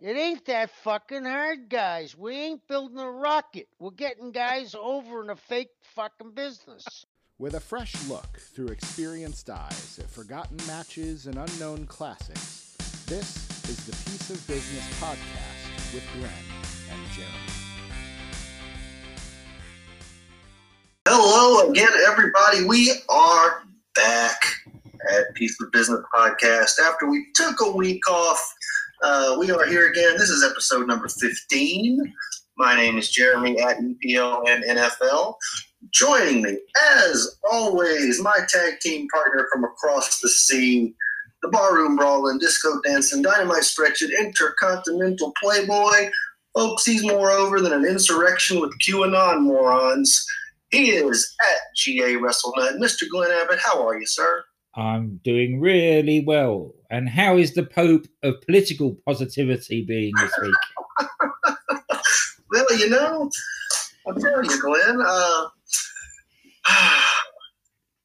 It ain't that fucking hard, guys. We ain't building a rocket. We're getting guys over in a fake fucking business. With a fresh look through experienced eyes at forgotten matches and unknown classics, this is the Piece of Business podcast with Glenn and Jeremy. Hello again, everybody. We are back at Piece of Business podcast after we took a week off. Uh, we are here again. This is episode number 15. My name is Jeremy at EPL and NFL. Joining me, as always, my tag team partner from across the sea, the barroom brawling, disco dancing, dynamite stretching, intercontinental playboy. Folks, he's more over than an insurrection with QAnon morons. He is at GA WrestleNut. Mr. Glenn Abbott, how are you, sir? I'm doing really well. And how is the Pope of political positivity being this week? well, you know, I'm telling you, Glenn, uh,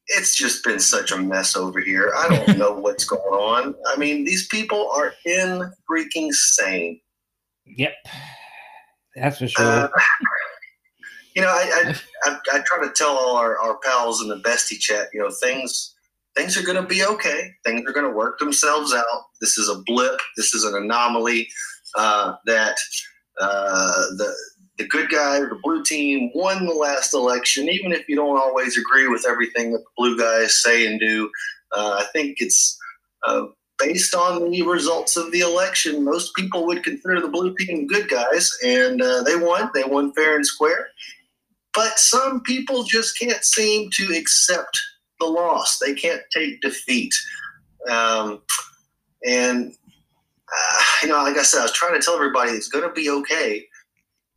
it's just been such a mess over here. I don't know what's going on. I mean, these people are in freaking sane. Yep, that's for sure. Uh, you know, I, I, I, I try to tell all our, our pals in the bestie chat, you know, things things are going to be okay. Things are going to work themselves out. This is a blip. This is an anomaly uh, that uh, the the good guy, the blue team, won the last election. Even if you don't always agree with everything that the blue guys say and do, uh, I think it's uh, based on the results of the election. Most people would consider the blue team good guys, and uh, they won. They won fair and square. But some people just can't seem to accept the loss. They can't take defeat. Um, and, uh, you know, like I said, I was trying to tell everybody it's going to be okay.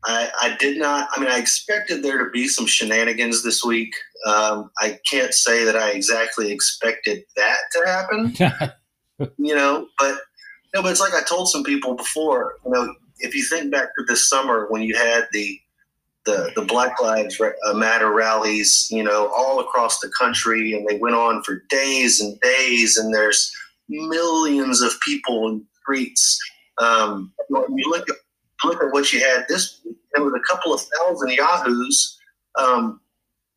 I, I, did not, I mean, I expected there to be some shenanigans this week. Um, I can't say that I exactly expected that to happen, you know, but, you know, but it's like I told some people before, you know, if you think back to this summer when you had the, the, the Black Lives uh, Matter rallies, you know, all across the country, and they went on for days and days, and there's millions of people in streets. Um, when you look at look at what you had this there was a couple of thousand yahoos. Um,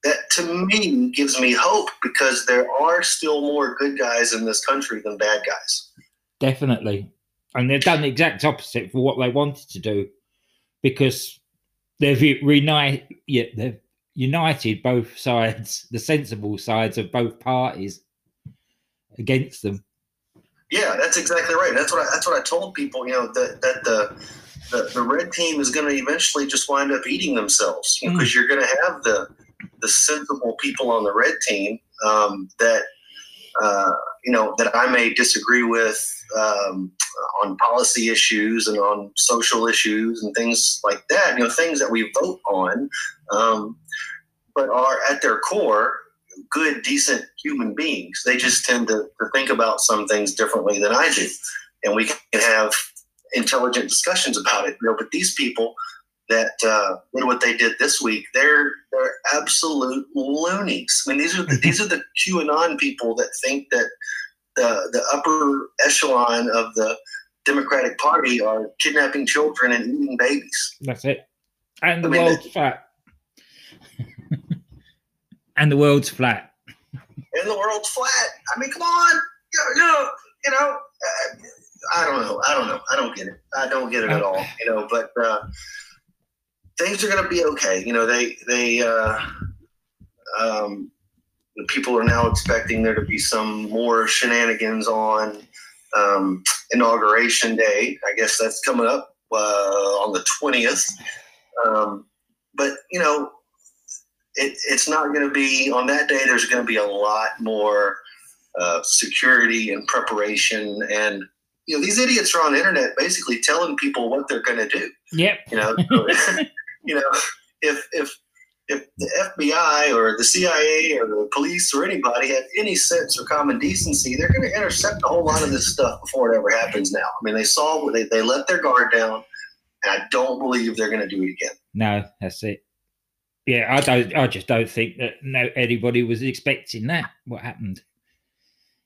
that to me gives me hope because there are still more good guys in this country than bad guys. Definitely, and they've done the exact opposite for what they wanted to do, because they've reunited. Yeah, they've united both sides, the sensible sides of both parties, against them. Yeah, that's exactly right. That's what I, that's what I told people. You know that that the the, the red team is going to eventually just wind up eating themselves because you know, mm. you're going to have the the sensible people on the red team um, that uh, you know that I may disagree with um, on policy issues and on social issues and things like that. You know, things that we vote on, um, but are at their core good, decent human beings. They just tend to, to think about some things differently than I do, and we can have intelligent discussions about it. You know, but these people that uh, what they did this week, they're they're absolute loonies. I mean, these are the, these are the QAnon people that think that the the upper echelon of the Democratic Party are kidnapping children and eating babies. That's it. And the I mean, world's flat. and the world's flat. And the world's flat. I mean, come on. You know, you know, uh, I don't know. I don't know. I don't get it. I don't get it at all. You know, but uh, things are going to be okay. You know, they they uh, um, people are now expecting there to be some more shenanigans on um, inauguration day. I guess that's coming up uh, on the twentieth. Um, but you know, it, it's not going to be on that day. There's going to be a lot more uh, security and preparation, and you know, these idiots are on the internet basically telling people what they're going to do. Yep. You know, you know, if if if the FBI or the CIA or the police or anybody had any sense or common decency, they're going to intercept a whole lot of this stuff before it ever happens. Now, I mean, they saw they they let their guard down, and I don't believe they're going to do it again. No, that's it. Yeah, I don't. I just don't think that no anybody was expecting that. What happened?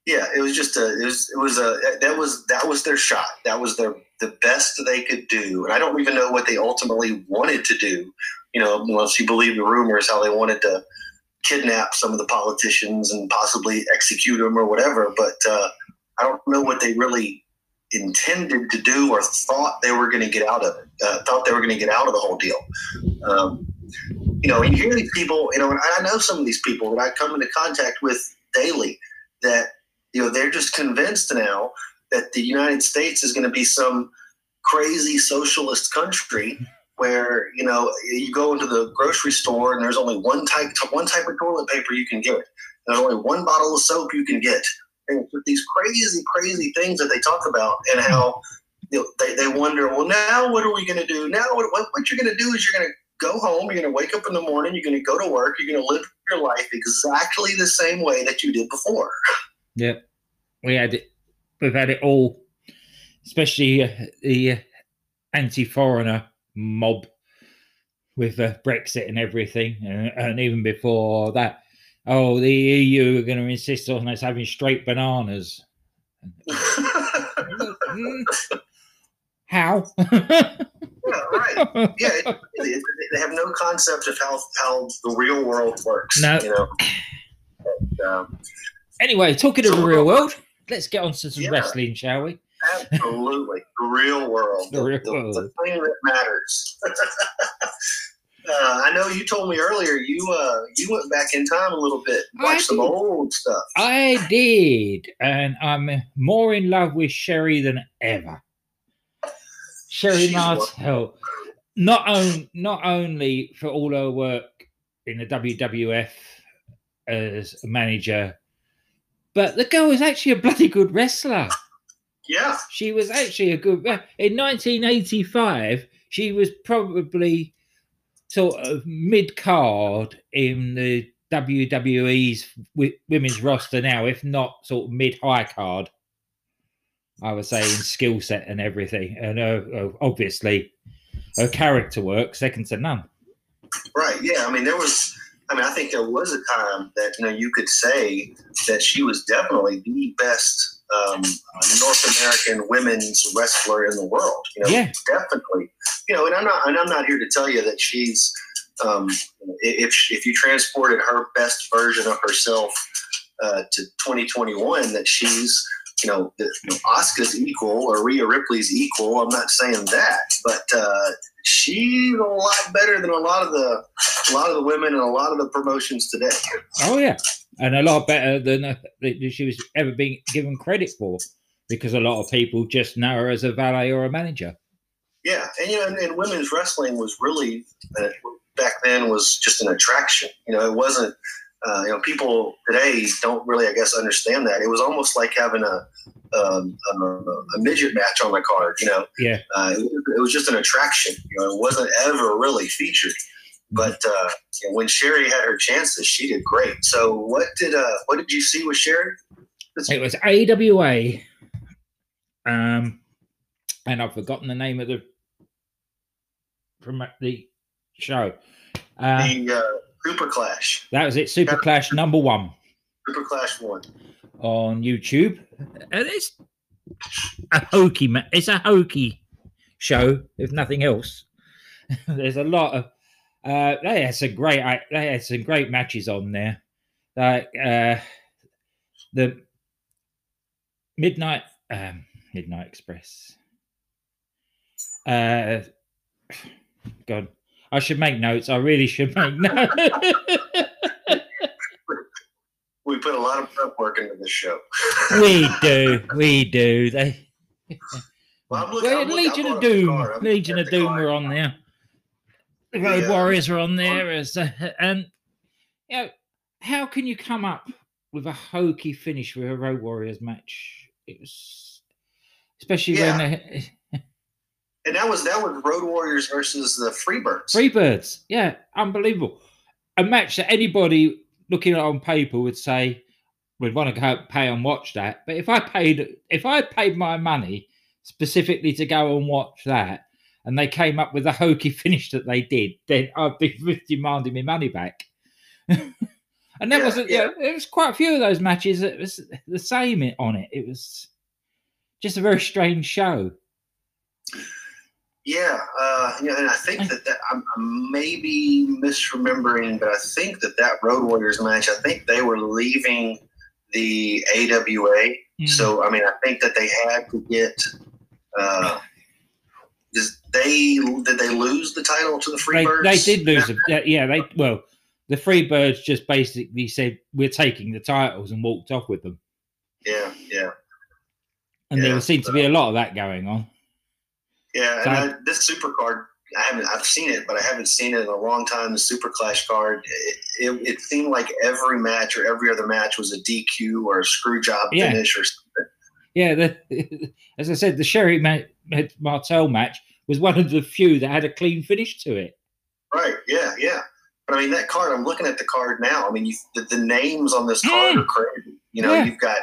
Yeah, it was just a. It was. It was a. That was that was their shot. That was their the best they could do. And I don't even know what they ultimately wanted to do. You know, once you believe the rumors, how they wanted to kidnap some of the politicians and possibly execute them or whatever. But uh, I don't know what they really intended to do or thought they were going to get out of it. Uh, thought they were going to get out of the whole deal. Um, you know, you hear these people. You know, and I know some of these people that I come into contact with daily. That you know, they're just convinced now that the United States is going to be some crazy socialist country where you know you go into the grocery store and there's only one type one type of toilet paper you can get. There's only one bottle of soap you can get. And these crazy, crazy things that they talk about and how you know, they, they wonder, well, now what are we going to do? Now what, what you're going to do is you're going to go home, you're going to wake up in the morning, you're going to go to work, you're going to live your life exactly the same way that you did before. Yep, we had it. We've had it all, especially uh, the uh, anti-foreigner mob with uh, Brexit and everything, and, and even before that, oh, the EU are going to insist on us having straight bananas. How? Yeah, right. Yeah, it, it, they have no concept of how how the real world works. No. you know. And, um, Anyway, talking of the real world, let's get on to some Yeah. wrestling, shall we? absolutely, the real world, The real the, world. the thing that matters. uh, I know you told me earlier you uh, you went back in time a little bit, watched some old stuff. I did, and I'm more in love with Sherri than ever. Sherri She's Martel, not on, not only for all her work in the WWF as a manager, but the girl is actually a bloody good wrestler. Yeah, She was actually a good. In 1985, she was probably sort of mid card in the WWE's women's roster now, if not sort of mid high card. I would say in skill set and everything, and uh, uh, obviously her character work second to none. right. Yeah, I mean there was. I mean, I think there was a time that you know you could say that she was definitely the best um, North American women's wrestler in the world. You know, Yeah. definitely. You know, and I'm not and I'm not here to tell you that she's um, if if you transported her best version of herself uh, to 2021 that she's you know, that, you know Asuka's equal or Rhea Ripley's equal. I'm not saying that, but uh, she's a lot better than a lot of the a lot of the women and a lot of the promotions today. Oh yeah, and a lot better than uh, that she was ever being given credit for, because a lot of people just know her as a valet or a manager. Yeah, and you know, and, and women's wrestling was really uh, back then was just an attraction. You know, it wasn't. Uh, you know, people today don't really, I guess, understand that. It was almost like having a um, a, a midget match on the card. You know, Yeah. uh, it, it was just an attraction. You know, it wasn't ever really featured. But uh, when Sherri had her chances, she did great. So, what did uh, what did you see with Sherri? It was AWA, um, and I've forgotten the name of the from the show. Uh, the uh, Super Clash. that was it, Super Clash number one Super Clash one. on YouTube, and it's a hokey. ma- It's a hokey show, if nothing else. There's a lot of. Uh, they had some great. They had some great matches on there. Like uh, the Midnight um, Midnight Express. Uh, God, I should make notes. I really should make notes. We put a lot of prep work into this show. we do, we do. They, Well, looking- well, looking- Legion of Doom, Legion of Doom were on there. The Road Yeah. Warriors were on there. As, uh, and you know, how can you come up with a hokey finish with a Road Warriors match? It was, especially when they, And that was that was Road Warriors versus the Freebirds. Freebirds, yeah, unbelievable. A match that anybody looking at on paper would say would want to go pay and watch that. But if I paid, if I paid my money specifically to go and watch that, and they came up with a hokey finish that they did, then I'd be demanding my money back. And that Yeah, wasn't. yeah. Yeah. there was quite a few of those matches that was the same on it. It was just a very strange show. Yeah, uh, you know, and I think that, that I'm, I'm maybe misremembering, but I think that that Road Warriors match, I think they were leaving the AWA. Mm. So, I mean, I think that they had to get. Uh, is they did they lose the title to the they, Freebirds? they did lose. A, yeah, yeah, they well, the Freebirds just basically said we're taking the titles and walked off with them. Yeah, yeah, And Yeah, there seemed to be a lot of that going on. Yeah. So And I- this Super card, I haven't. I've seen it, but I haven't seen it in a long time. The Super Clash card. It, it, it seemed like every match or every other match was a DQ or a screw job Yeah. finish or something. Yeah, the, as I said, the Sherri Ma- Martel match was one of the few that had a clean finish to it. Right. Yeah. Yeah. But I mean, that card. I'm looking at the card now. I mean, you, the, the names on this card are crazy. You know, Yeah. you've got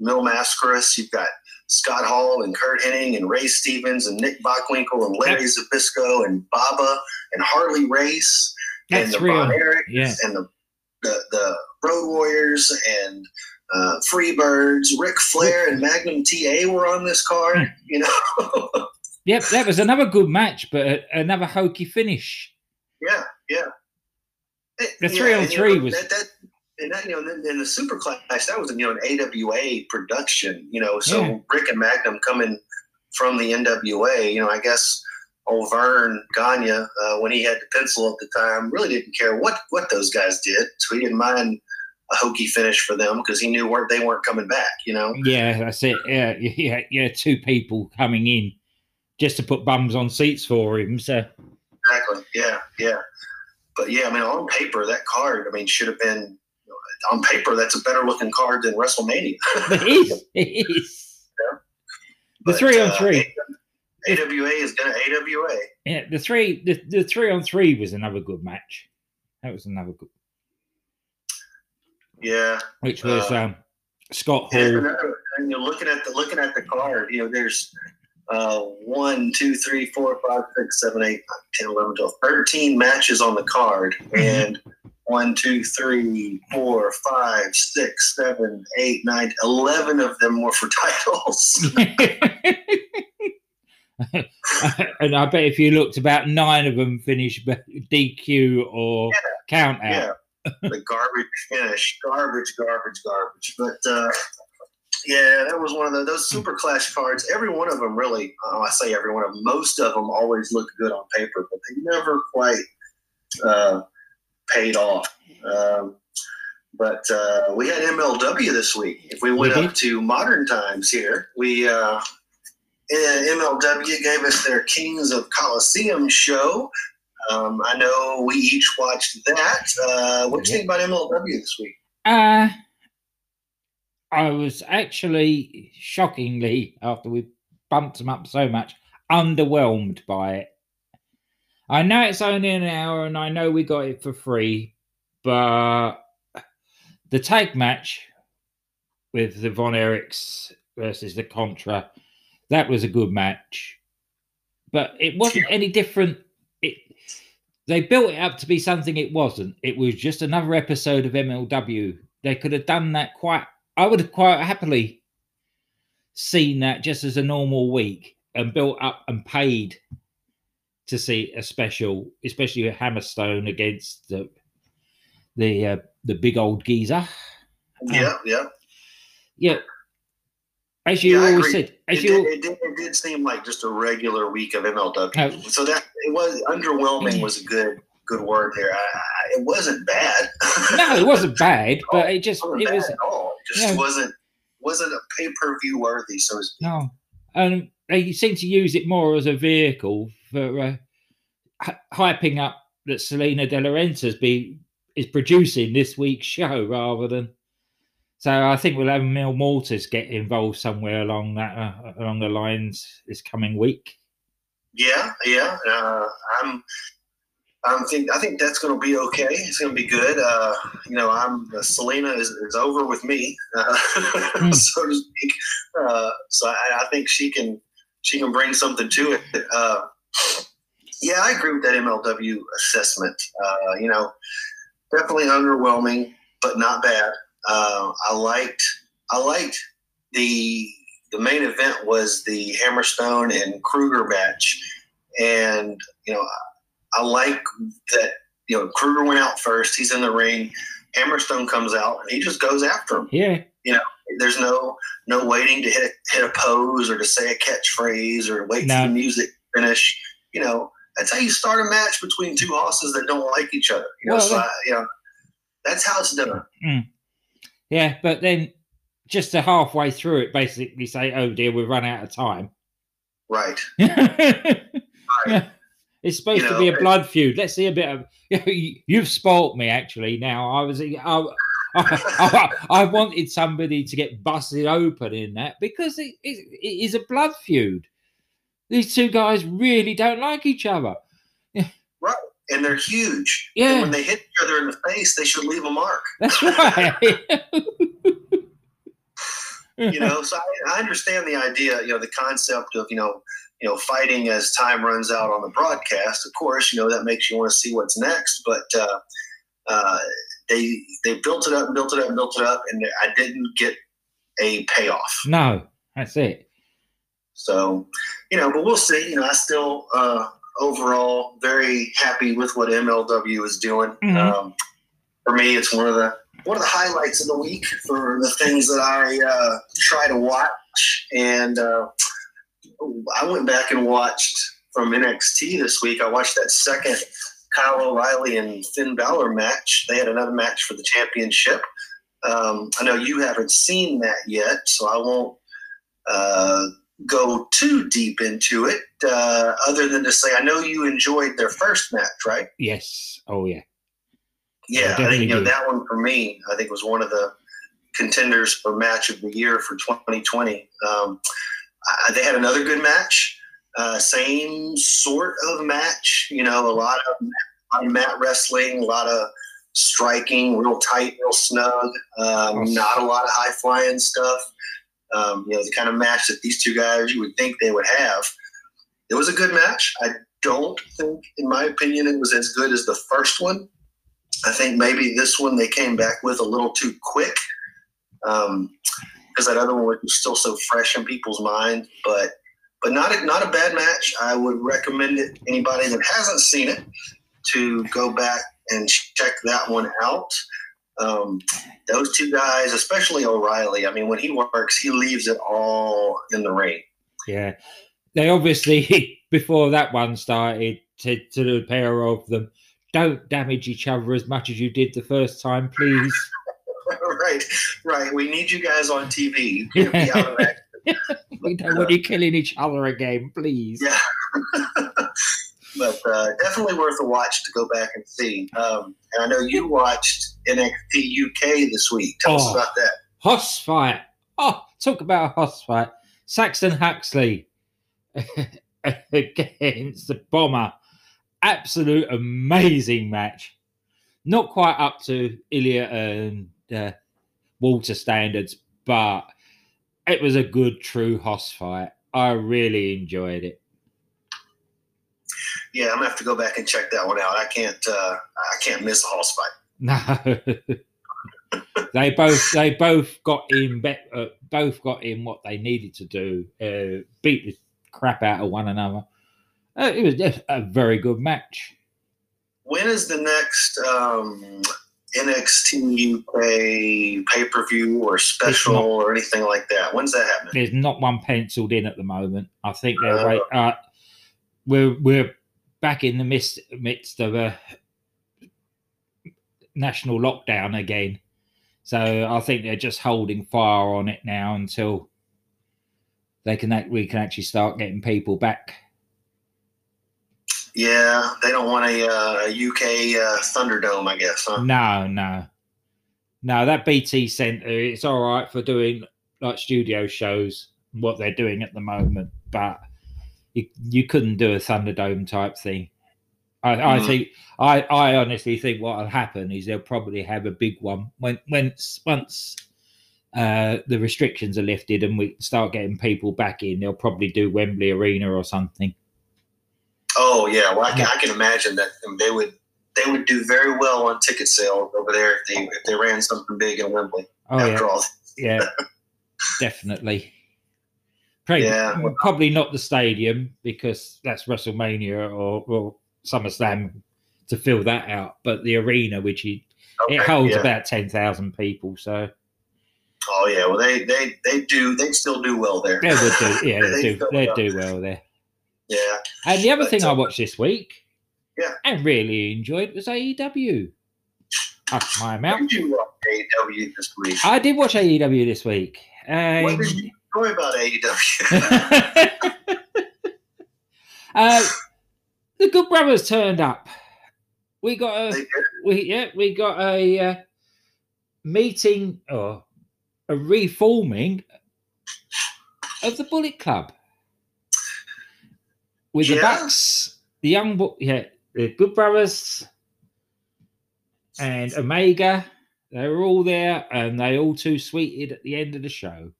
Mil Mascaras, you've got Scott Hall and Curt Hennig and Ray Stevens and Nick Bockwinkel and Larry Zbyszko and Baba and Harley Race and the real. Von Yeah. and the, the the Road Warriors and uh, Freebirds. Ric Flair and Magnum TA were on this card. Hmm. You know. Yep, that was another good match, but a, another hokey finish. Yeah, yeah. It- The three on and, you three know, was- that, that and that you know in, in the Super Clash that was you know an AWA production. You know, so Yeah. Ric and Magnum coming from the NWA. You know, I guess old Verne Gagne uh, when he had the pencil at the time really didn't care what what those guys did, so he didn't mind a hokey finish for them because he knew where they weren't coming back. You know. Yeah, that's it. Yeah, yeah, yeah. Two people coming in just to put bums on seats for him. So Exactly. Yeah, yeah. But yeah, I mean, on paper, that card, I mean, should have been on paper. That's a better looking card than WrestleMania. it is. It is. The three on uh, three. AWA is gonna AWA. Yeah, the three. The, the three on three was another good match. That was another good, Yeah. which was Uh, um, Scott Hall. another- and you're looking at the looking at the card. You know, there's uh, one, two, three, four, five, six, seven, eight, nine, 10, 11, 12, 13 matches on the card, Mm-hmm. and one, two, three, four, five, six, seven, eight, nine, eleven of them were for titles. and I bet if you looked, about nine of them finished DQ or count out. yeah, the garbage finish, garbage, garbage, garbage. But uh, yeah, that was one of the, those super clash cards. Every one of them really, uh, I say every one of them, most of them always look good on paper, but they never quite uh, paid off. Um, but uh, we had MLW this week. If we went We up to modern times here, we uh, MLW gave us their Kings of Colosseum show. Um, I know we each watched that. Uh, what do you think about MLW this week? Uh, I was actually shockingly, after we bumped them up so much, underwhelmed by it. I know it's only an hour and I know we got it for free, but the tag match with the Von Erichs versus the Contra, that was a good match. But it wasn't any different. It they built it up to be something it wasn't. It was just another episode of MLW. They could have done that quite. I would have quite happily seen that just as a normal week and built up and paid to see a special, especially a Hammerstone against the the uh, the big old geezer. Yeah, um, yeah. Yeah, as you Yeah, always said, as It you did, it, did, it did seem like just a regular week of MLW. Oh. Uh, so that it was underwhelming was a good good word there. I, I, it wasn't bad. no, it wasn't bad, but it just It wasn't it was at all. It just yeah. wasn't wasn't a pay per view worthy. So to speak. No, and they seem to use it more as a vehicle for uh, hy- hyping up that Salina de la Renta be is producing this week's show rather than. So I think we'll have Mil Muertes get involved somewhere along that uh, along the lines this coming week. Yeah, yeah. Uh, I'm. I'm think I think that's going to be okay. It's going to be good. Uh, you know, I'm uh, Salina is, is over with me, uh, so to speak. Uh, so I, I think she can she can bring something to it. Yeah, I agree with that MLW assessment. Uh, you know, definitely underwhelming. but not bad. Uh, I liked I liked the the main event was the Hammerstone and Kruger match, and you know I like that you know Kruger went out first. He's in the ring. Hammerstone comes out and he just goes after him. Yeah. You know, there's no no waiting to hit hit a pose or to say a catchphrase or wait No. for the music finish. You know that's how you start a match between two horses that don't like each other. You know, Well, so I, you know that's how it's done. Hmm. Yeah. But then just to halfway through it, basically say, oh dear, we've run out of time. Right. Yeah. It's supposed You to be a blood feud. Let's see a bit of. You've spoilt me, actually. Now I was, I, I, I wanted somebody to get busted open in that because it, it, it is a blood feud. These two guys really don't like each other. Right. And they're huge. Yeah. And when they hit each other in the face, they should leave a mark. That's right. you know so I, I understand the idea you know the concept of you know you know fighting as time runs out on the broadcast of course you know that makes you want to see what's next but uh, uh, they they built it up and built it up and built it up and i didn't get a payoff no, that's it. So you know but we'll see you know i still uh, overall very happy with what mlw is doing Mhm. um, for me it's one of the one of the highlights of the week for the things that I uh, try to watch. And uh, I went back and watched from NXT this week. I watched that second Kyle O'Reilly and Finn Balor match. They had another match for the championship. Um, I know you haven't seen that yet, so I won't uh, go too deep into it. Uh, other than to say, I know you enjoyed their first match, right? Yes. Oh yeah. Yeah, I definitely think you know do. that one for me. I think was one of the contenders for match of the year for 2020. Um, I, they had another good match, uh, same sort of match. You know, a lot of, a lot of mat wrestling, a lot of striking, real tight, real snug. Um, not a lot of high flying stuff. Um, you know, the kind of match that these two guys you would think they would have. It was a good match. I don't think, in my opinion, it was as good as the first one. I think maybe this one they came back with a little too quick because that other one was still so fresh in people's mind. But but not a, not a bad match. I would recommend it anybody that hasn't seen it to go back and check that one out. Um, those two guys, especially O'Reilly. I mean, when he works, he leaves it all in the ring. Yeah. They obviously before that one started to to the pair of them. Don't damage each other as much as you did the first time, please. right, right. We need you guys on TV. You can't be out of that. we don't want you killing each other again, please. Yeah. But uh, definitely worth a watch to go back and see. Um, and I know you watched NXT UK this week. Tell us Oh. about that. Hoss fight. Oh, talk about a Hoss fight. Saxon Huxley against the Bomber. Absolute amazing match. Not quite up to Ilja and uh, Walter standards, but it was a good, true Hoss fight. I really enjoyed it. Yeah, I'm gonna have to go back and check that one out. I can't. Uh, I can't miss a Hoss fight. No, they both they both got in be- uh, both got in what they needed to do. Uh, beat the crap out of one another. Uh, it was just a very good match. When is the next um, NXT UK pay per view or special not. or anything like that? When's that happening? There's not one penciled in at the moment. I think they're Uh. uh, we're we're back in the midst midst of a national lockdown again. So I think they're just holding fire on it now until they can we can actually start getting people back. Yeah, they don't want a, uh, a UK uh, Thunderdome, I guess, huh? No, no, no. That BT Centre, it's all right for doing like studio shows, what they're doing at the moment, but you you couldn't do a Thunderdome type thing. I, I Mhm. think I, I honestly think what will happen is they'll probably have a big one when when once uh, the restrictions are lifted and we start getting people back in. They'll probably do Wembley Arena or something. Oh yeah, well I can, I can imagine that they would they would do very well on ticket sales over there if they if they ran something big in Wembley. Oh yeah, all, yeah, definitely. Probably, Yeah. probably not the stadium because that's WrestleMania or, or SummerSlam to fill that out, but the arena, which he, it holds yeah. about ten thousand people, so Oh yeah, well they they they do they still do well there. they would do, yeah, they They do, they it do well there. Yeah, And the other But, thing I uh, watched this week, Yeah. and really enjoyed was AEW. Up my mouth. did you watch AEW this week? I did watch AEW this week. What did you enjoy about AEW? uh, the Good Brothers turned up. We got a we yeah we got a uh, meeting or a reforming of the Bullet Club with the Yeah. Bucks, the young Bu- yeah the Good Brothers, and Omega. They were all there, and they all too sweeted at the end of the show.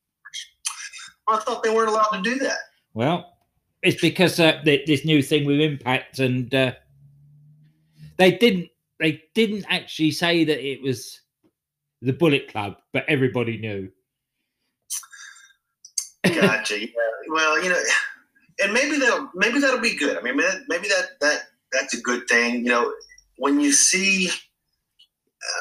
I thought they weren't allowed to do that. Well, it's because uh, this new thing with Impact, and uh, they didn't they didn't actually say that it was the Bullet Club, but everybody knew. Gotcha. yeah. Well, you know, and maybe that'll maybe that'll be good. I mean, maybe that that that's a good thing. You know, when you see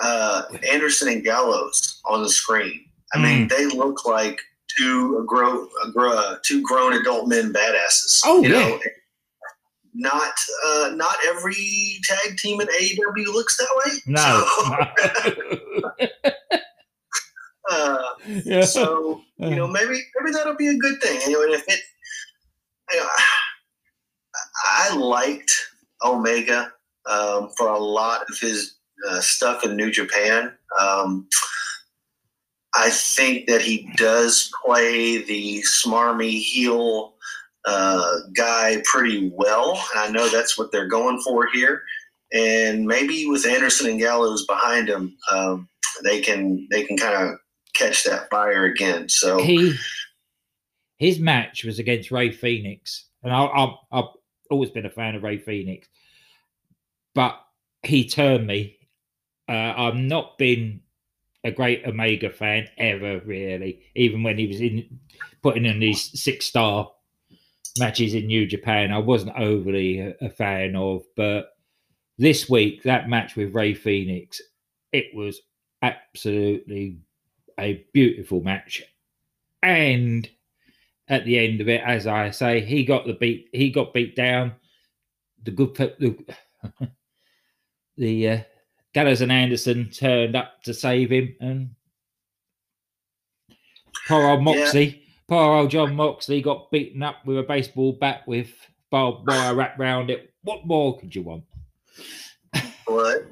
uh, Anderson and Gallows on the screen, I mean, they look like two grow, uh, two grown adult men badasses. Oh, you yeah. know? Not uh, not every tag team in AEW looks that way. No. So, uh, yeah. so you know maybe maybe that'll be a good thing you know and if it you know, i liked omega um, for a lot of his uh, stuff in new japan um, i think that he does play the smarmy heel uh, guy pretty well and i know that's what they're going for here and maybe with anderson and gallows behind him um, they can they can kind of catch that fire again. So he his match was against Rey Fenix, and I, I, I've always been a fan of Rey Fenix, but he turned me. Uh, I've not been a great Omega fan ever, really. Even when he was in putting in these six star matches in New Japan, I wasn't overly a, a fan of. But this week, that match with Rey Fenix, it was absolutely a beautiful match. And at the end of it, as I say, he got the beat. He got beat down. The good, the, the uh, Gallows and Anderson turned up to save him, and poor old Moxley, poor old Jon Moxley, got beaten up with a baseball bat with barbed wire wrapped round it. What more could you want? what?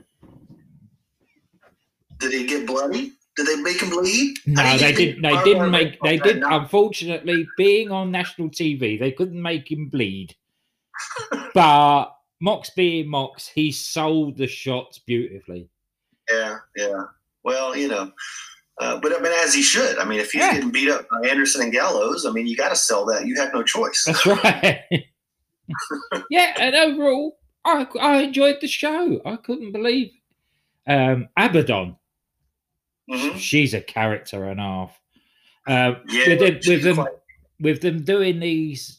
Did he get bloody? Did they make him bleed? No, they didn't. They didn't make. They didn't. not- Unfortunately, being on national TV, they couldn't make him bleed. but Mox being Mox, he sold the shots beautifully. Yeah, yeah. Well, you know, uh, but I mean, as he should. I mean, if he's Yeah. getting beat up by Anderson and Gallows, I mean, you got to sell that. You have no choice. That's right. yeah, and overall, I I enjoyed the show. I couldn't believe. Um, Abaddon, Mhm. she's a character and a half. Uh, Yeah, with, them, with them, quite- with them doing these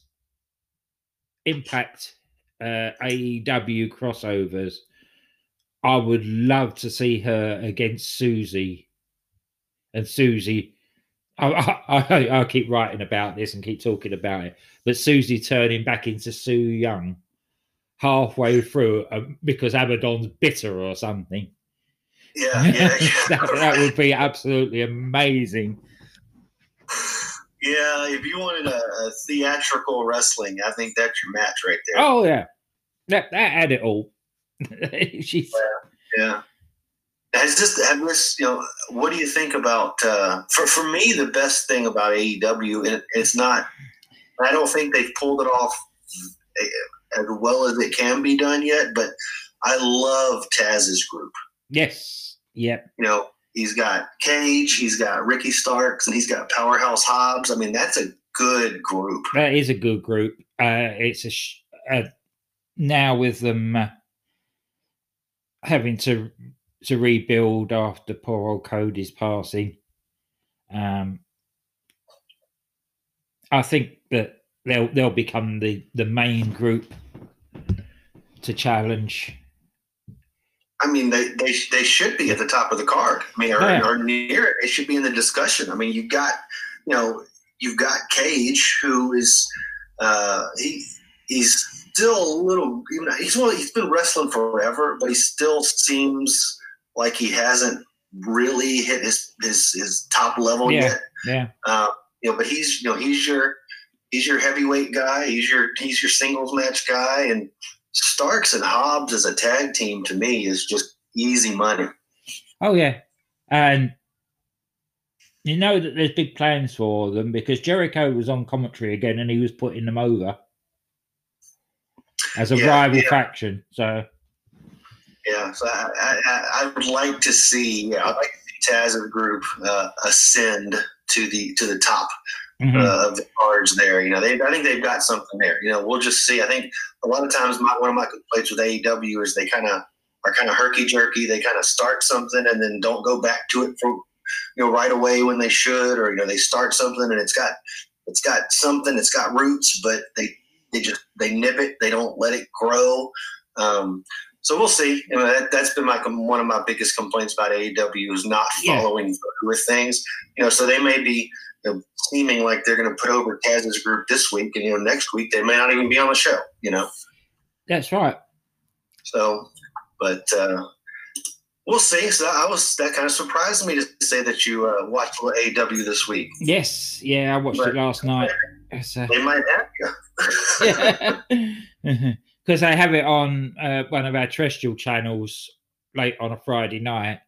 Impact uh, AEW crossovers, I would love to see her against Susie. And Susie, I, I, I, I keep writing about this and keep talking about it, but Susie turning back into Su Yung halfway through uh, because Abaddon's bitter or something. yeah, yeah, yeah. that, that would be absolutely amazing. Yeah, if you wanted a, a theatrical wrestling, I think that's your match right there. Oh yeah, that that had it all. She's Yeah. Has this, have this, you know, what do you think about, uh, for, for me, the best thing about AEW, and it's not, I don't think they've pulled it off as well as it can be done yet, but I love Taz's group. yes, yep, You know, he's got Cage, he's got Ricky Starks, and he's got Powerhouse Hobbs. I mean, that's a good group. that is a good group. Uh, it's a sh- uh, now with them uh, having to to rebuild after poor old Brodie's passing. Um, I think that they'll they'll become the the main group to challenge. I mean, they they, they should be at the top of the card. I mean, or, Yeah. or near it. They should be in the discussion. I mean, you've got you know you've got Cage, who is uh, he he's still a little. You know, he's one, he's been wrestling forever, but he still seems like he hasn't really hit his his, his top level Yeah. yet. Yeah, Uh, you know, but he's you know he's your he's your heavyweight guy. He's your he's your singles match guy, and Starks and Hobbs as a tag team to me is just easy money. oh yeah, and you know that there's big plans for them because Jericho was on commentary again and he was putting them over as a Yeah, rival yeah. faction. So Yeah, so I, I, I- would like to see yeah, I'd like to see Taz as a group uh, ascend to the to the top mhm. uh, of the cards there. You know, they I think they've got something there. You know, we'll just see. I think a lot of times my, one of my complaints with AEW is they kind of are kind of herky jerky. They kind of start something and then don't go back to it for you know right away when they should, or you know they start something and it's got it's got something, it's got roots, but they they just they nip it. They don't let it grow. Um, so we'll see. You know, that, that's been my one of my biggest complaints about AEW is not Yeah. following through with things. You know, so they may be you know, seeming like they're going to put over Taz's group this week, and you know, next week they may not even be on the show. You know, that's right. so but uh, we'll see. So I was that kind of surprised me to say that you uh, watched AEW this week. Yes, yeah, I watched But- it last night. Uh, They might have you. because I have it on uh, one of our terrestrial channels late on a Friday night,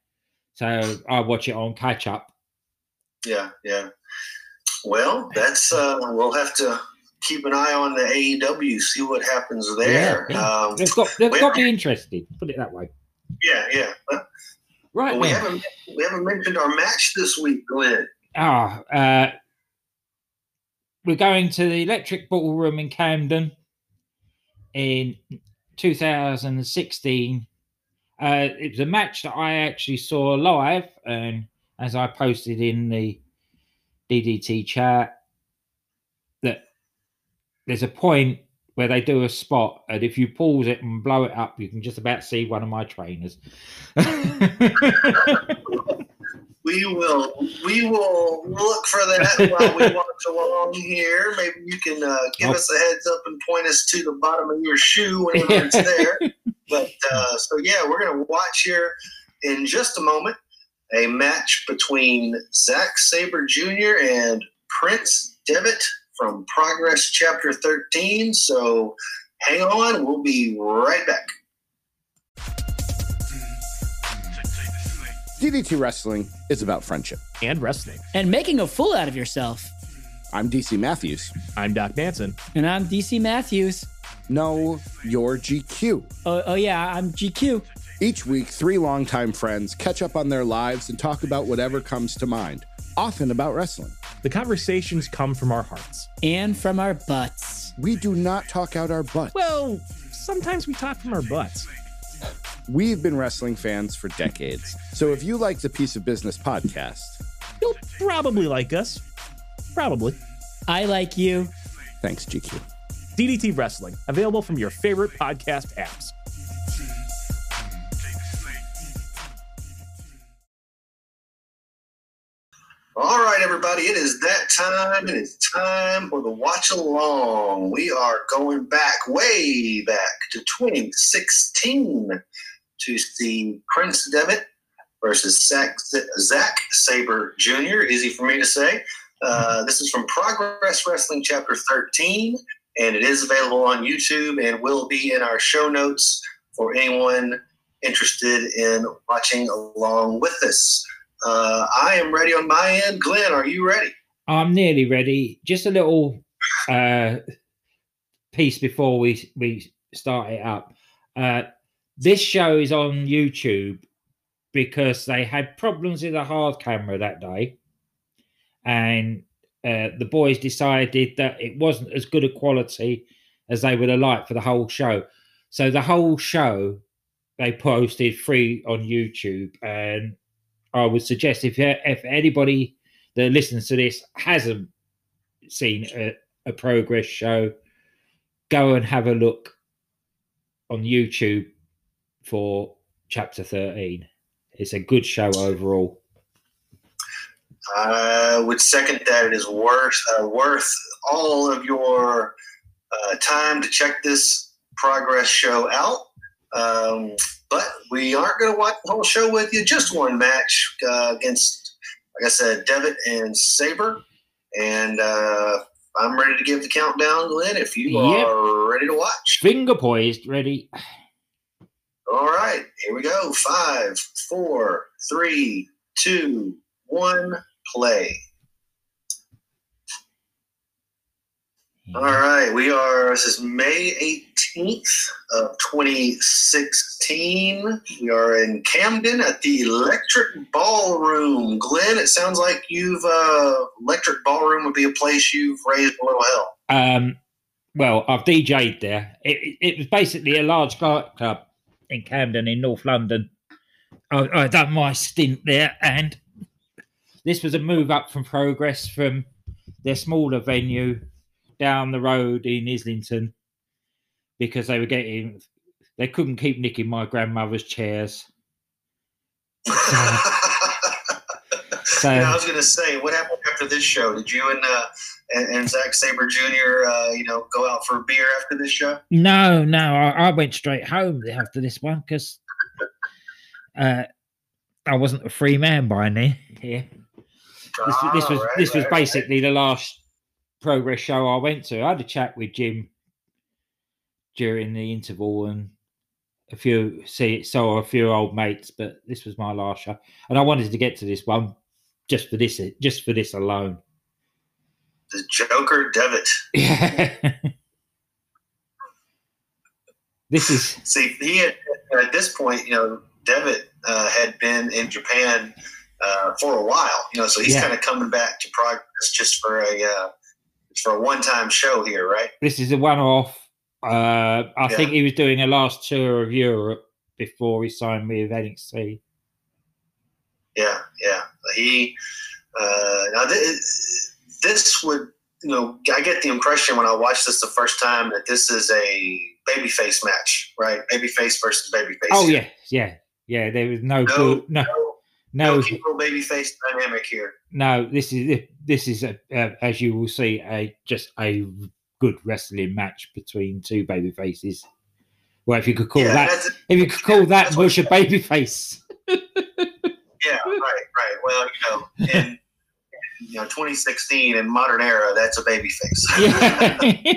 so I watch it on catch up. Yeah, yeah. Well, that's uh, we'll have to keep an eye on the AEW, see what happens there. Yeah. Um, They've got they've got me interested. Put it that way. yeah, yeah. Right. we haven't we haven't mentioned our match this week, Glenn. Ah, uh, we're going to the Electric Ballroom in Camden in 2016. Uh, it was a match that I actually saw live, and as I posted in the DDT chat, that there's a point where they do a spot, and if you pause it and blow it up, you can just about see one of my trainers. We will we will look for that while we watch along here. Maybe you can uh, give Oh. us a heads up and point us to the bottom of your shoe whenever it's there. But uh, so yeah, we're gonna watch here in just a moment a match between Zack Sabre Jr. and Prince Devitt from Progress Chapter 13. So hang on, we'll be right back. DDT Wrestling is about friendship. and wrestling. and making a fool out of yourself. I'm DC Matthews. I'm Doc Manson. And I'm DC Matthews. Know your GQ. Oh, oh yeah, I'm GQ. Each week, three longtime friends catch up on their lives and talk about whatever comes to mind, often about wrestling. The conversations come from our hearts. And from our butts. We do not talk out our butts. Well, sometimes we talk from our butts. We've been wrestling fans for decades. So if you like the Piece of Business podcast, You'll probably like us. Probably. I like you. thanks, GQ. DDT Wrestling, available from your favorite podcast apps. All right, everybody, it is that time. It is time for the watch along. We are going back, way back to 2016 to see Prince Devitt versus Zach, Zack Sabre Jr. Easy for me to say. Uh, this is from Progress Wrestling Chapter 13, and it is available on YouTube and will be in our show notes for anyone interested in watching along with us. Uh, I am ready on my end. Glenn, are you ready? I'm nearly ready. Just a little uh, piece before we we start it up. Uh, this show is on YouTube because they had problems with the hard camera that day, and uh, the boys decided that it wasn't as good a quality as they would have liked for the whole show. So the whole show they posted free on YouTube, and I would suggest if if anybody that listens to this hasn't seen a, a progress show, go and have a look on YouTube for chapter 13. It's a good show overall. I would second that. It is worth uh, worth all of your uh, time to check this progress show out. Um, but we aren't going to watch the whole show with you. Just one match uh, against, like I said, Devitt and Sabre. And uh, I'm ready to give the countdown, Glenn, if you Yep. are ready to watch. Finger poised, ready. All right, here we go. Five, four, three, two, one, play. All right, we are. This is May eighteenth of twenty sixteen. We are in Camden at the Electric Ballroom. Glenn, it sounds like you've uh, Electric Ballroom would be a place you've raised a little hell. Um, well, I've DJ'd there. It, it, it was basically a large club in Camden in North London. I, I done my stint there, and this was a move up from Progress from their smaller venue down the road in Islington because they were getting they couldn't keep nicking my grandmother's chairs. So Yeah, I was going to say, what happened after this show? Did you and uh, and, and Zack Sabre Jr. Uh, you know go out for a beer after this show? No, no, I, I went straight home after this one because uh, I wasn't a free man by then. Here, this, Ah, this was right, this was right, right. basically the last progress show I went to. I had a chat with Jim during the interval and a few see saw a few old mates, but this was my last show, and I wanted to get to this one just for this just for this alone. the Joker Devitt. Yeah. this is See, he had at this point, you know, Devitt uh, had been in Japan uh, for a while, you know, so he's Yeah. kind of coming back to progress just for a uh, for a one time show here, right? this is a one-off. Uh, I Yeah. think he was doing a last tour of Europe before he signed with NXT. Yeah, yeah. He uh, now th- this would, you know, I get the impression when I watched this the first time that this is a babyface match, right? Babyface versus babyface. Oh yeah, yeah, yeah. There was no, No, no, no, no, no heel babyface dynamic here. no. This is this is a, uh, as you will see a just a good wrestling match between two baby faces. Well, if you could call yeah, that, if you could call that that's what- Bush a baby face. yeah, right, right. Well, you know, in you know 2016 in modern era, that's a babyface. yeah.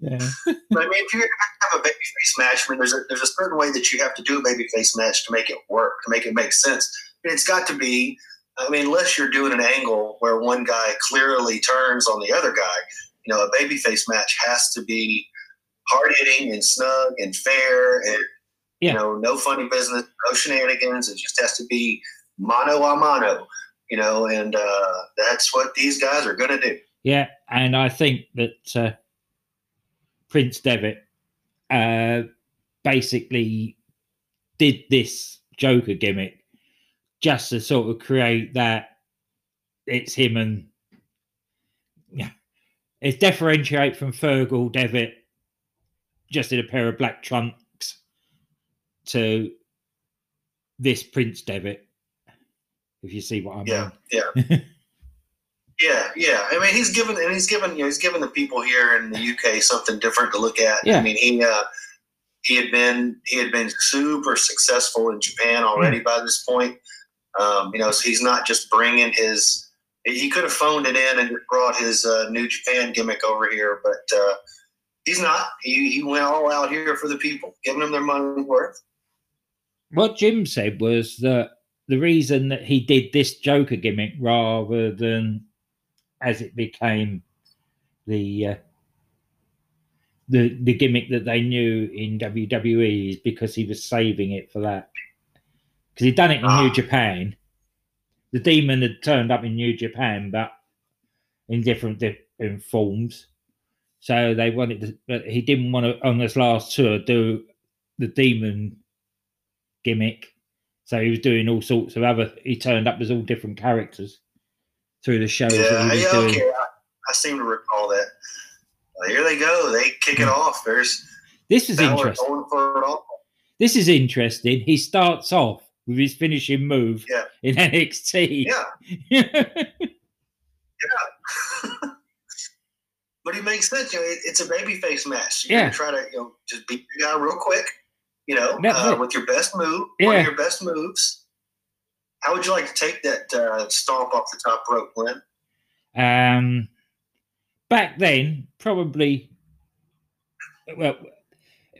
Yeah. But I mean, if you have a babyface match, I mean, there's a there's a certain way that you have to do a babyface match to make it work, to make it make sense. And it's got to be, I mean, unless you're doing an angle where one guy clearly turns on the other guy, you know, a babyface match has to be hard hitting and snug and fair and Yeah. you know, no funny business, no shenanigans. It just has to be mano a mano, you know, and uh, that's what these guys are going to do. Yeah, and I think that uh, Prince Devitt uh, basically did this Joker gimmick just to sort of create that it's him and yeah, it's differentiate from Fergal Devitt just in a pair of black trunks to this Prince Devitt. If you see what I mean. Yeah, yeah. Yeah, yeah. I mean, he's given and he's given you know he's given the people here in the UK something different to look at. Yeah. I mean, he uh, he had been he had been super successful in Japan already by this point. Um, you know, so he's not just bringing his. He could have phoned it in and brought his uh, New Japan gimmick over here, but uh, he's not. He he went all out here for the people, giving them their money's worth. what Jim said was that the reason that he did this Joker gimmick rather than as it became the uh, the the gimmick that they knew in WWE is because he was saving it for that. Because he'd done it in New Ah. Japan. The demon had turned up in New Japan, but in different different forms. So they wanted to, but he didn't want to on this last tour do the demon gimmick. So he was doing all sorts of other. He turned up as all different characters through the shows Yeah, yeah, okay. I, I seem to recall that. Well, here they go. They kick it off. There's This is interesting. going for it all. This is interesting. He starts off with his finishing move Yeah. in NXT. Yeah, yeah. but he makes sense. You know, it, it's a babyface match. You're Yeah. try to you know just beat the guy real quick. You know, uh, with your best move, one of your best moves. How would you like to take that uh, stomp off the top rope, Glenn? Um, back then, probably. Well,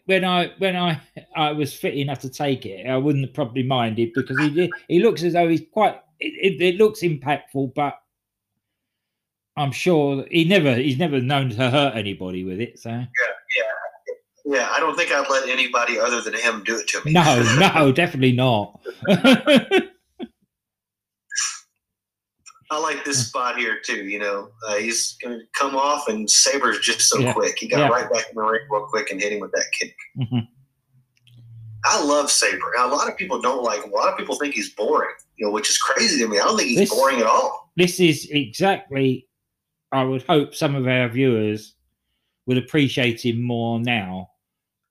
when I when I I was fit enough to take it, I wouldn't have probably minded because he he looks as though he's quite. It, it, it looks impactful, but I'm sure he never he's never known to hurt anybody with it. So yeah, yeah. Yeah, I don't think I'd let anybody other than him do it to me. no, no, definitely not. I like this spot here too. You know, uh, he's going to come off, and Sabre's just so Yeah. quick. He got Yeah. right back in the ring real quick and hit him with that kick. Mhm. I love Sabre. Now, a lot of people don't like him. A lot of people think he's boring. You know, which is crazy to me. I don't think he's This- boring at all. this is exactly I would hope some of our viewers would appreciate him more now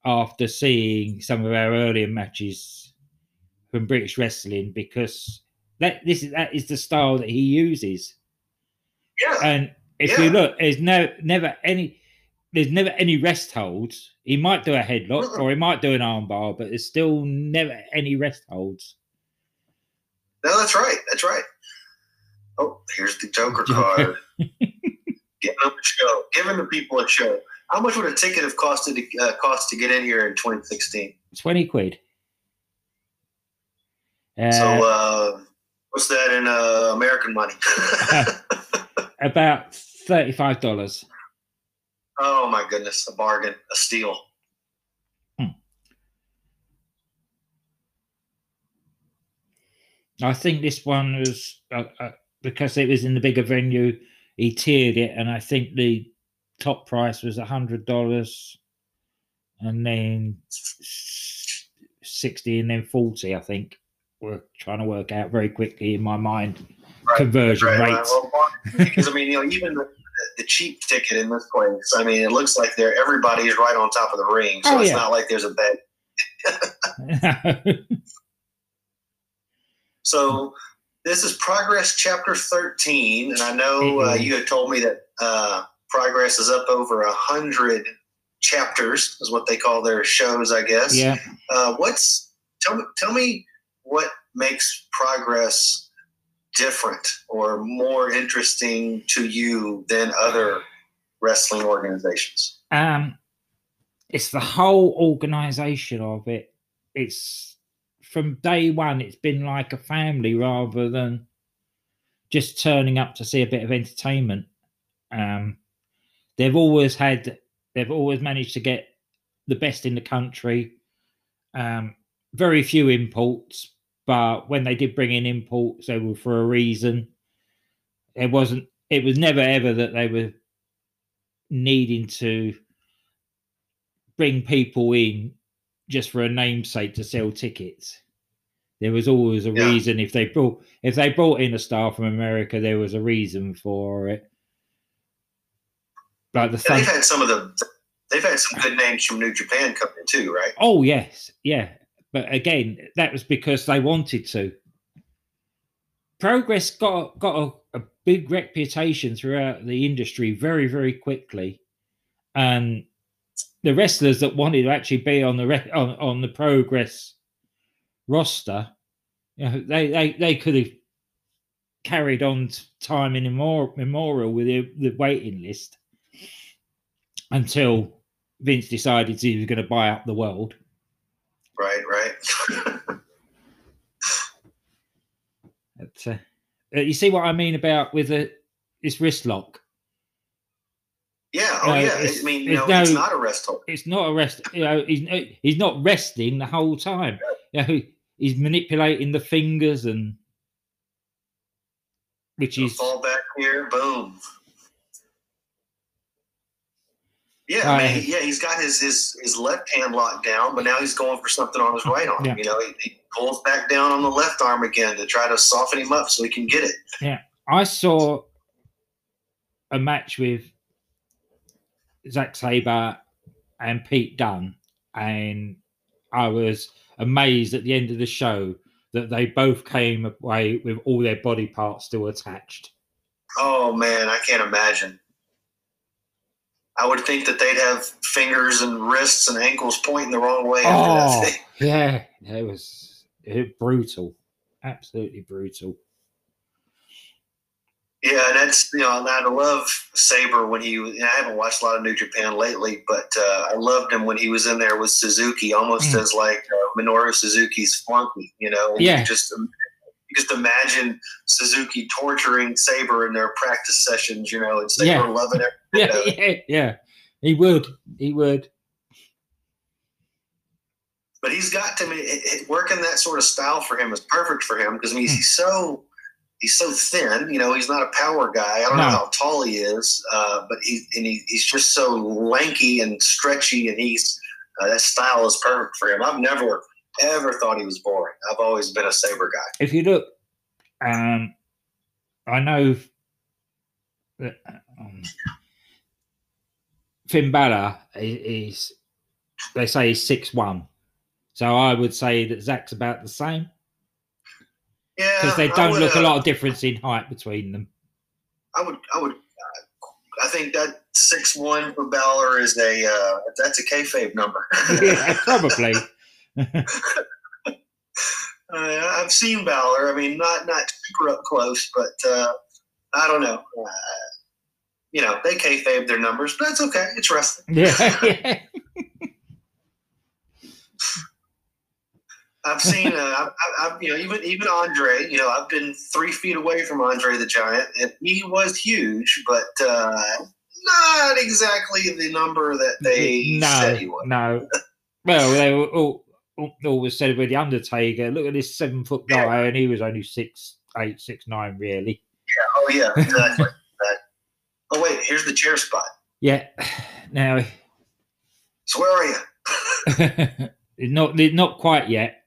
after seeing some of our earlier matches from British wrestling because that this is that is the style that he uses. Yeah, And if you look, there's no never any there's never any rest holds. He might do a headlock Mm-mm. or he might do an armbar, but there's still never any rest holds. no, that's right. That's right. Oh, here's the Joker card. Giving them a show. Giving the people a show. How much would a ticket have costed to, uh, cost to get in here in 2016? 20 quid. Uh, So, uh, what's that in uh, American money? about thirty-five dollars. oh my goodness, a bargain, a steal. I think this one was uh, uh, because it was in the bigger venue. He tiered it, and I think the top price was a hundred dollars, and then sixty, and then forty. I think we're trying to work out very quickly in my mind Right, conversion Right, rates. Because I mean, you know, even the, the cheap ticket in this place, I mean, it looks like they're everybody's right on top of the ring, so Oh, it's yeah. not like there's a bed. So this is Progress Chapter 13, and I know uh, Mhm. you had told me that uh, Progress is up over a hundred chapters, is what they call their shows, I guess. yeah. Uh, what's tell me? Tell me what makes Progress different or more interesting to you than other wrestling organizations? Um, it's the whole organization of it. It's from day one. It's been like a family rather than just turning up to see a bit of entertainment. Um, they've always had. They've always managed to get the best in the country. Um, very few imports, but when they did bring in imports, they were for a reason. It wasn't. It was never ever that they were needing to bring people in just for a namesake to sell tickets. There was always a Yeah. reason if they brought if they brought in a star from America, there was a reason for it. Like the Thun- they've had some of the. They've had some good names from New Japan coming too, right? Oh yes, yeah. But again, that was because they wanted to. Progress got got a, a big reputation throughout the industry very very quickly, and the wrestlers that wanted to actually be on the re- on, on the Progress roster, you know, they they they could have carried on time in memorial with the, the waiting list until Vince decided he was going to buy up the world. Right, right. Uh, uh, you see what I mean about with the, this wrist lock? yeah. Oh, Uh, yeah. I mean, you it's know, it's not a rest hold. It's not a rest. You know, he's he's not resting the whole time. You know, he's manipulating the fingers and which is Fall back here, boom. Yeah, I mean, Right. yeah, he's got his, his his left hand locked down, but now he's going for something on his right arm. Yeah. You know, he, he pulls back down on the left arm again to try to soften him up so he can get it. Yeah, I saw a match with Zack Sabre and Pete Dunne, and I was amazed at the end of the show that they both came away with all their body parts still attached. Oh man, I can't imagine. I would think that they'd have fingers and wrists and ankles pointing the wrong way Oh, yeah, it was it, brutal, absolutely brutal. Yeah, and that's you know, and I love Sabre when he. I haven't watched a lot of New Japan lately, but uh, I loved him when he was in there with Suzuki, almost Mm. as like uh, Minoru Suzuki's flunky. You know, and Yeah. You just you just imagine Suzuki torturing Sabre in their practice sessions. You know, and Sabre Yeah. loving it. Yeah, yeah, yeah. He would, he would. But he's got to I mean, it, it, working that sort of style for him is perfect for him because I mean he's so he's so thin. You know, he's not a power guy. I don't No. know how tall he is, uh, but he and he, he's just so lanky and stretchy, and he's uh, that style is perfect for him. I've never ever thought he was boring. I've always been a Sabre guy. if you look, um, I know that um, Finn Balor is, is they say he's six one, so I would say that Zack's about the same Yeah, because they don't would, look a uh, lot of difference in height between them. I would, I would, uh, I think that six one for Balor is a uh, that's a kayfabe number. yeah, probably. Uh, I've seen Balor. I mean, not not super up close, but uh, I don't know. Uh, you know, they kayfabe their numbers, but that's okay. It's wrestling. yeah, yeah. I've seen, uh, I've, I've, I've, you know, even even Andre. You know, I've been three feet away from Andre the Giant, and he was huge, but uh, not exactly the number that they said he no, was. no. Well, they were all, all, always said with the Undertaker. Look at this seven foot guy, and he was only six eight, six nine, really. Yeah. Oh yeah, exactly. Oh wait, here's the chair spot. Yeah. Now, So where are you? not not quite yet.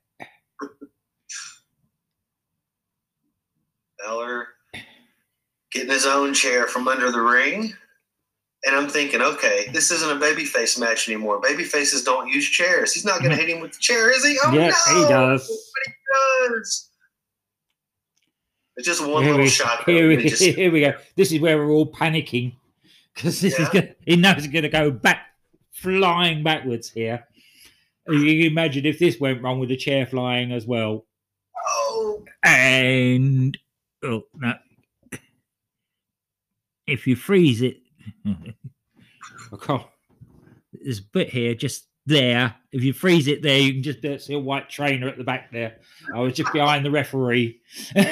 Balor getting his own chair from under the ring. And I'm thinking, okay, this isn't a babyface match anymore. Babyfaces don't use chairs. He's not going to mm-hmm. hit him with the chair, is he? Oh, yeah, no! he does. But he does. It's just one Here little shot. here, we, just- here we go. This is where we're all panicking because this is Yeah. gonna, he knows he's going to go back, flying backwards here. You can imagine if this went wrong with the chair flying as well. oh, And oh no, if you freeze it, okay, there's a bit here just there. If you freeze it there, you can just see a white trainer at the back there. I was just behind the referee. well,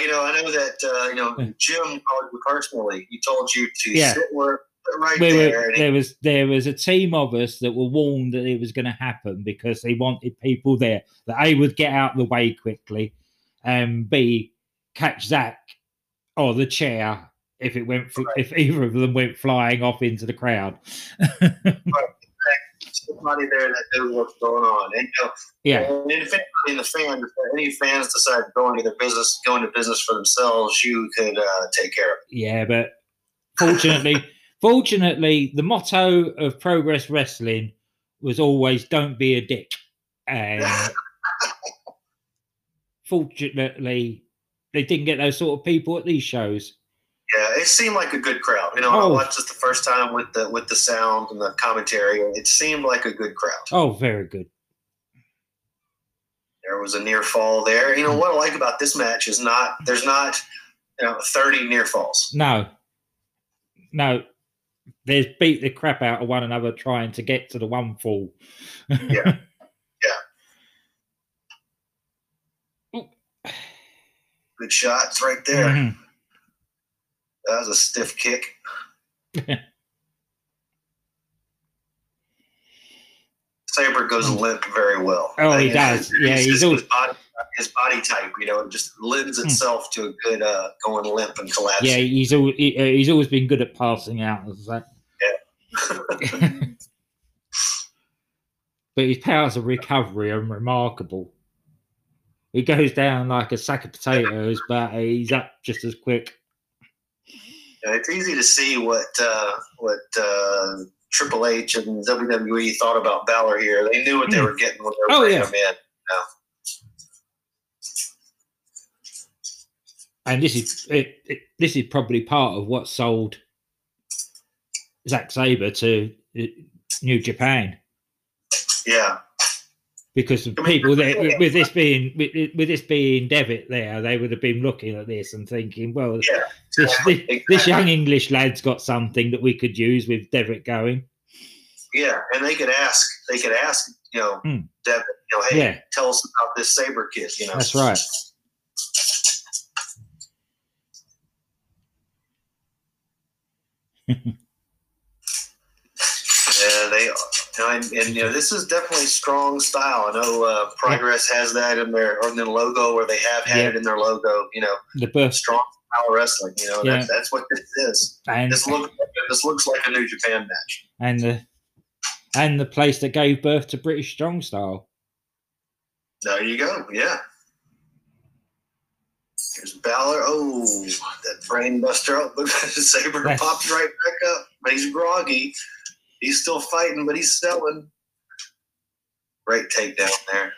you know, I know that, uh, you know, Jim called you personally. He told you to Yeah. sit where, right we there. were, there was there was a team of us that were warned that it was going to happen because they wanted people there that a would get out of the way quickly, and b catch Zack or the chair if it went fl- if either of them went flying off into the crowd. somebody there that knew what's going on. And, you know, yeah, And if anybody in the fans, if any fans decide to go into their business, go into business for themselves, you could uh, take care of it. yeah, but fortunately, fortunately, the motto of Progress Wrestling was always "Don't be a dick," and fortunately, they didn't get those sort of people at these shows. Yeah, it seemed like a good crowd. You know, I Oh. watched this the first time with the with the sound and the commentary. and It seemed like a good crowd. Oh, very good. There was a near fall there. You know what I like about this match is not there's not you know thirty near falls. No, no, there's beat the crap out of one another trying to get to the one fall. Yeah. Yeah. Good shots right there. Mhm. That was a stiff kick. Sabre goes limp very well. Oh, he does. Yeah, it's he's always- his body, his body type. You know, just lends Hmm. itself to a good uh, going limp and collapsing. Yeah, he's always he, uh, he's always been good at passing out. that. Yeah. But his powers of recovery are remarkable. He goes down like a sack of potatoes, but he's up just as quick. Yeah, it's easy to see what uh, what uh, Triple H and WWE thought about Balor here. They knew what they Hmm. were getting when they were Oh, bringing yeah. him in. And this is it, it, this is probably part of what sold Zack Sabre to uh, New Japan Yeah, because the people there with, this being with, with this being Devitt there, they would have been looking at this and thinking, well, yeah. this, exactly, this, young English lad's got something that we could use with Devitt going. Yeah, and they could ask. They could ask. You know, Hmm. Devitt. You know, hey, Yeah. tell us about this Sabre kid. You know, That's right. Yeah, they are. And, and you know, this is definitely strong style. I know uh, Progress has that in their or in their logo, or they have had Yeah. it in their logo. You know, The birth strong style wrestling. You know, Yeah. that's, that's what this is. and This looks this looks like a New Japan match. and the and the place that gave birth to British Strong Style. There you go. Yeah. Here's Balor. Oh, that brain buster. Oh, look, Sabre pops right back up, but he's groggy. He's still fighting, but he's selling. Great takedown there.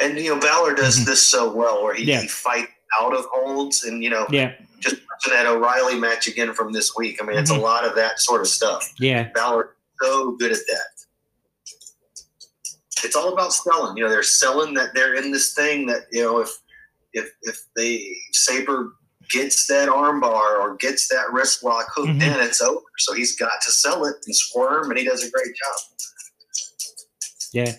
And you know, Balor does Mhm. this so well, where he, Yeah. he fights out of holds, and you know, Yeah, just that O'Reilly match again from this week. I mean, it's a Mhm. lot of that sort of stuff. yeah, Balor so good at that. It's all about selling. You know, they're selling that they're in this thing that you know if if if they Sabre gets that armbar or gets that wrist lock hooked Mhm. in, it's over. So he's got to sell it and squirm, and he does a great job. yeah.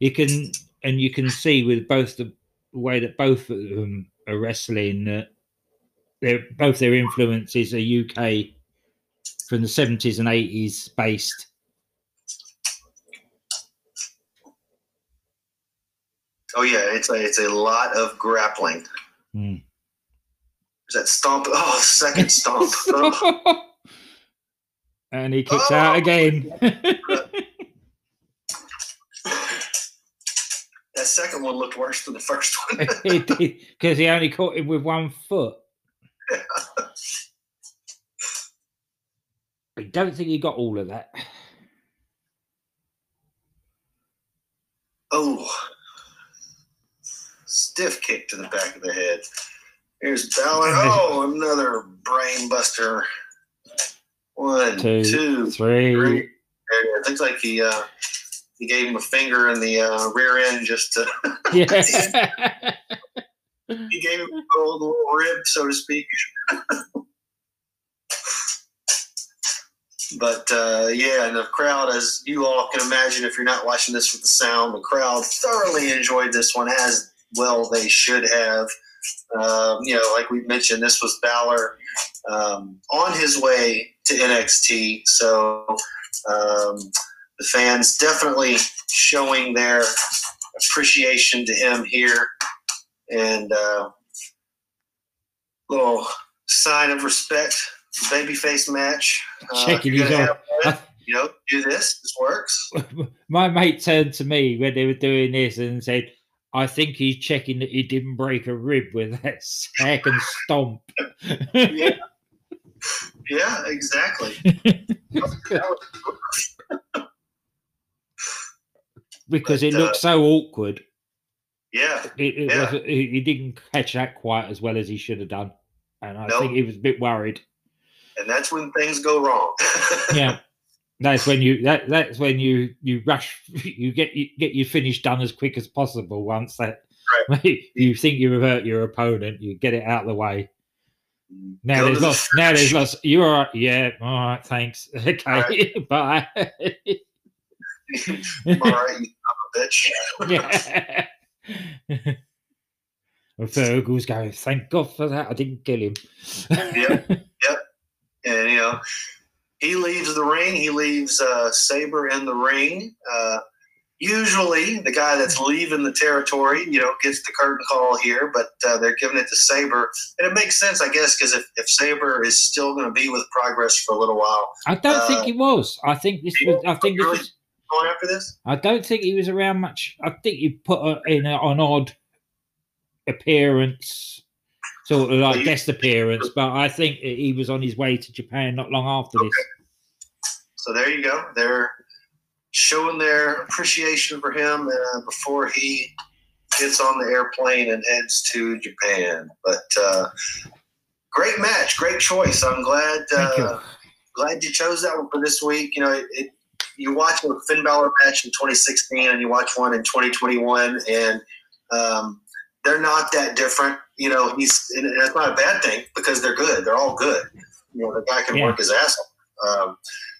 You can and you can see with both the way that both of them are wrestling that they're both their influences are UK from the seventies and eighties based. Oh yeah, it's a it's a lot of grappling. Mm. There's that stomp. Oh, second stomp. Oh, and he kicks Oh! out again. that second one looked worse than the first one. Because he only caught it with one foot. I don't think he got all of that. Oh, stiff kick to the back of the head. Here's Balor. Oh, another brain buster. One, Two, two, Three. three. It looks like he uh, he gave him a finger in the uh, rear end just to. Yeah. he gave him a little, little rib, so to speak. but uh, yeah, and the crowd, as you all can imagine, if you're not watching this with the sound, the crowd thoroughly enjoyed this one, as well they should have. Um, you know, like we mentioned, this was Balor um, on his way to NXT, so um, the fans definitely showing their appreciation to him here and uh, little sign of respect, babyface match. Uh, Checking you're his arm. You know, do this. This works. My mate turned to me when they were doing this and said, I think he's checking that he didn't break a rib with that second stomp. Yeah. Yeah, exactly. Because it But, uh, looked so awkward. yeah, It, it Yeah. was, he, he didn't catch that quite as well as he should have done. And I No. think he was a bit worried. and that's when things go wrong. Yeah. That's when you that that's when you you rush you get you get your finish done as quick as possible once that you think you have hurt your opponent, you get it out of the way. Now there's to the. Now there's lots. You right? Yeah. All right. Thanks. Okay. Bye. All right, you son of a bitch. yeah. and Fergal's going. Thank God for that. I didn't kill him. yep. Yep. and you know he leaves the ring he leaves uh, Sabre in the ring uh, usually the guy that's leaving the territory, you know, gets the curtain call here, but uh, they're giving it to Sabre, and it makes sense, I guess, because if, if Sabre is still going to be with Progress for a little while, I don't Uh, think he was. I think this was. I think this was. going after this, I don't think he was around much. I think he put in an odd appearance, sort of like guest appearance. But I think he was on his way to Japan not long after this. so there you go. They're showing their appreciation for him uh, before he gets on the airplane and heads to Japan. But uh, great match, great choice. I'm glad. Uh, glad you chose that one for this week. You know, it, it, you watch a Finn Balor match in 2016 and you watch one in 2021, and um, they're not that different. You know, he's and that's not a bad thing because they're good. They're all good. You know, the guy can Yeah. work his ass off. Um,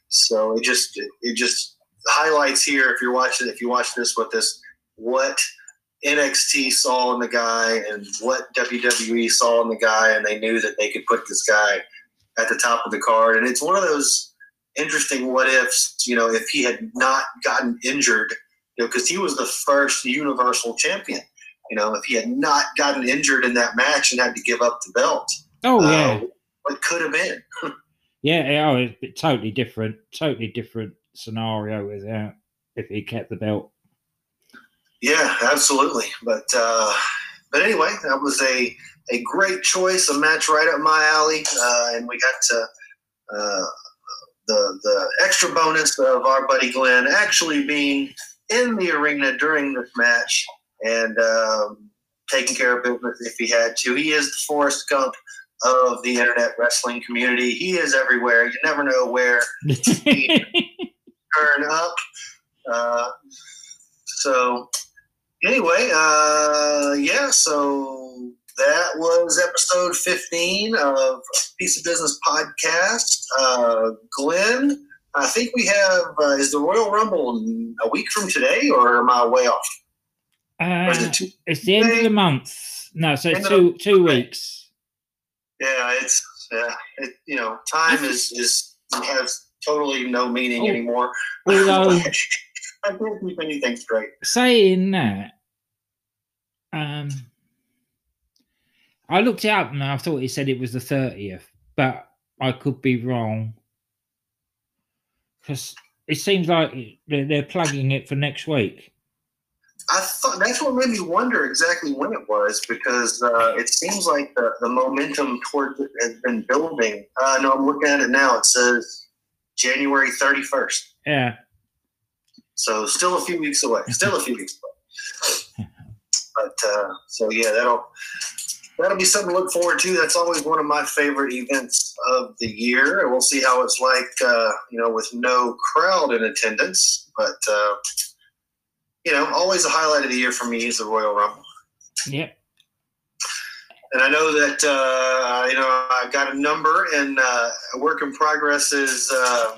so it just it, it just highlights here if you're watching if you watch this with this what NXT saw in the guy and what WWE saw in the guy, and they knew that they could put this guy at the top of the card. And it's one of those interesting what ifs, you know, if he had not gotten injured, you know, because he was the first Universal Champion. You know, if he had not gotten injured in that match and had to give up the belt, Oh uh, yeah, what could have been? yeah. Oh, it's totally different, totally different scenario without if he kept the belt. Yeah, absolutely. But uh, but anyway, that was a a great choice, a match right up my alley, uh, and we got to, uh, the the extra bonus of our buddy Glenn actually being in the arena during this match and um, taking care of business if he had to. He is the Forrest Gump of the internet wrestling community. He is everywhere. You never know where he turn up. Uh, so anyway, uh, yeah, so that was episode 15 of Piece of Business podcast. Uh, Glenn, I think we have, uh, is the Royal Rumble a week from today or am I way off? Uh, it two- it's the end of the month. No, so of two two weeks. yeah, it's, yeah, it, you know, time is, is, has totally no meaning Oh. anymore. Although I can't keep anything straight. saying that, um, I looked it up and I thought he said it was the thirtieth, but I could be wrong because it seems like they're plugging it for next week. I thought that's what made me wonder exactly when it was because uh, it seems like the, the momentum towards it has been building. Uh, no, I'm looking at it now. It says January 31st. Yeah, So still a few weeks away. Still a few weeks away. But uh, so yeah, that'll that'll be something to look forward to. That's always one of my favorite events of the year. And we'll see how it's like, uh, you know, with no crowd in attendance. But uh, you know, always a highlight of the year for me is the Royal Rumble. yep. And I know that uh, you know I've got a number, and uh, a work in progress is uh,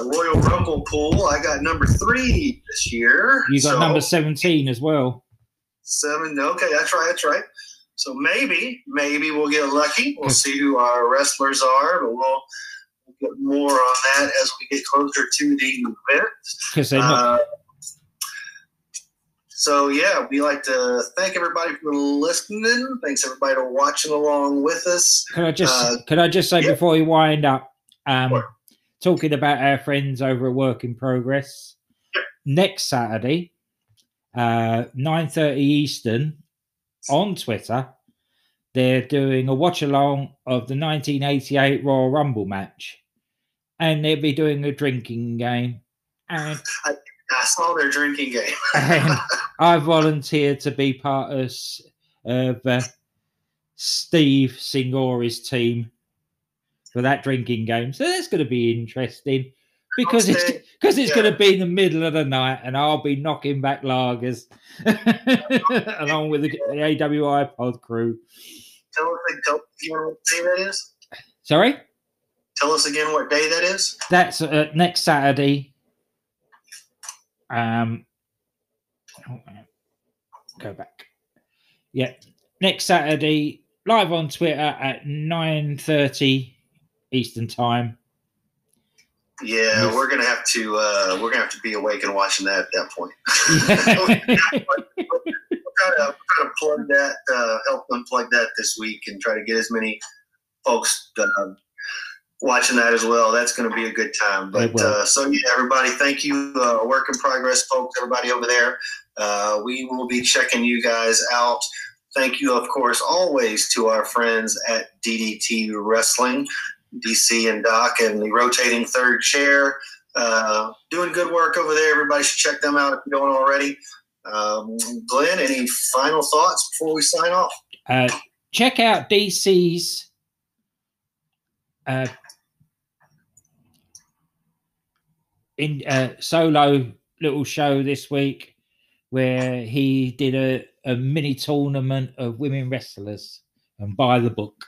uh, Royal Rumble pool. I got number three this year. You got So- number seventeen as well. Seven. Okay, that's right. That's right. So maybe, maybe we'll get lucky. We'll see who our wrestlers are, but we'll, we'll get more on that as we get closer to the event. Because they're not. So yeah, we like to thank everybody for listening. Thanks everybody for watching along with us. Could I just uh, could I just say yeah. before we wind up, um, Sure. talking about our friends over at Work in Progress, next Saturday, uh, nine thirty Eastern, on Twitter, they're doing a watch along of the nineteen eighty eight Royal Rumble match, and they'll be doing a drinking game, and I saw their drinking game. and I volunteered to be part of, of uh, Steve Singori's team for that drinking game. So that's going to be interesting because it's because it's yeah. going to be in the middle of the night, and I'll be knocking back lagers along with the, the AWI pod crew. tell us, tell again what day that is. Sorry, Tell us again what day that is. that's uh, next Saturday. Um, go back. Yeah, next Saturday, live on Twitter at nine thirty Eastern time. Yeah, Yes. we're gonna have to uh, we're gonna have to be awake and watching that at that point. try to try to plug that, uh, help unplug that this week, and try to get as many folks uh, watching that as well. That's going to be a good time. But uh, so yeah, everybody, thank you, uh, work in progress, folks. Everybody over there, uh, we will be checking you guys out. Thank you, of course, always to our friends at DDT Wrestling, DC and Doc, and the rotating third chair. Uh, doing good work over there. Everybody should check them out if you don't already. Um, Glenn, any final thoughts before we sign off? uh, check out DC's uh, in uh, solo little show this week where he did a, a mini tournament of women wrestlers and buy the book.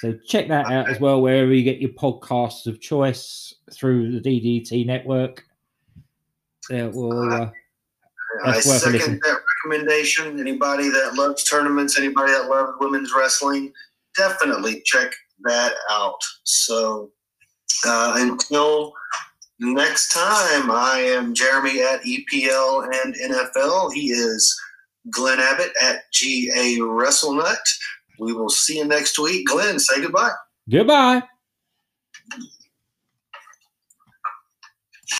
So check that out as well wherever you get your podcasts of choice through the DDT network. That will uh, That's I second that recommendation. Anybody that loves tournaments, anybody that loves women's wrestling, definitely check that out. So uh, until next time, I am Jeremy at EPL and NFL. He is Glenn Abbott at GA WrestleNut. We will see you next week. Glenn, say goodbye. goodbye.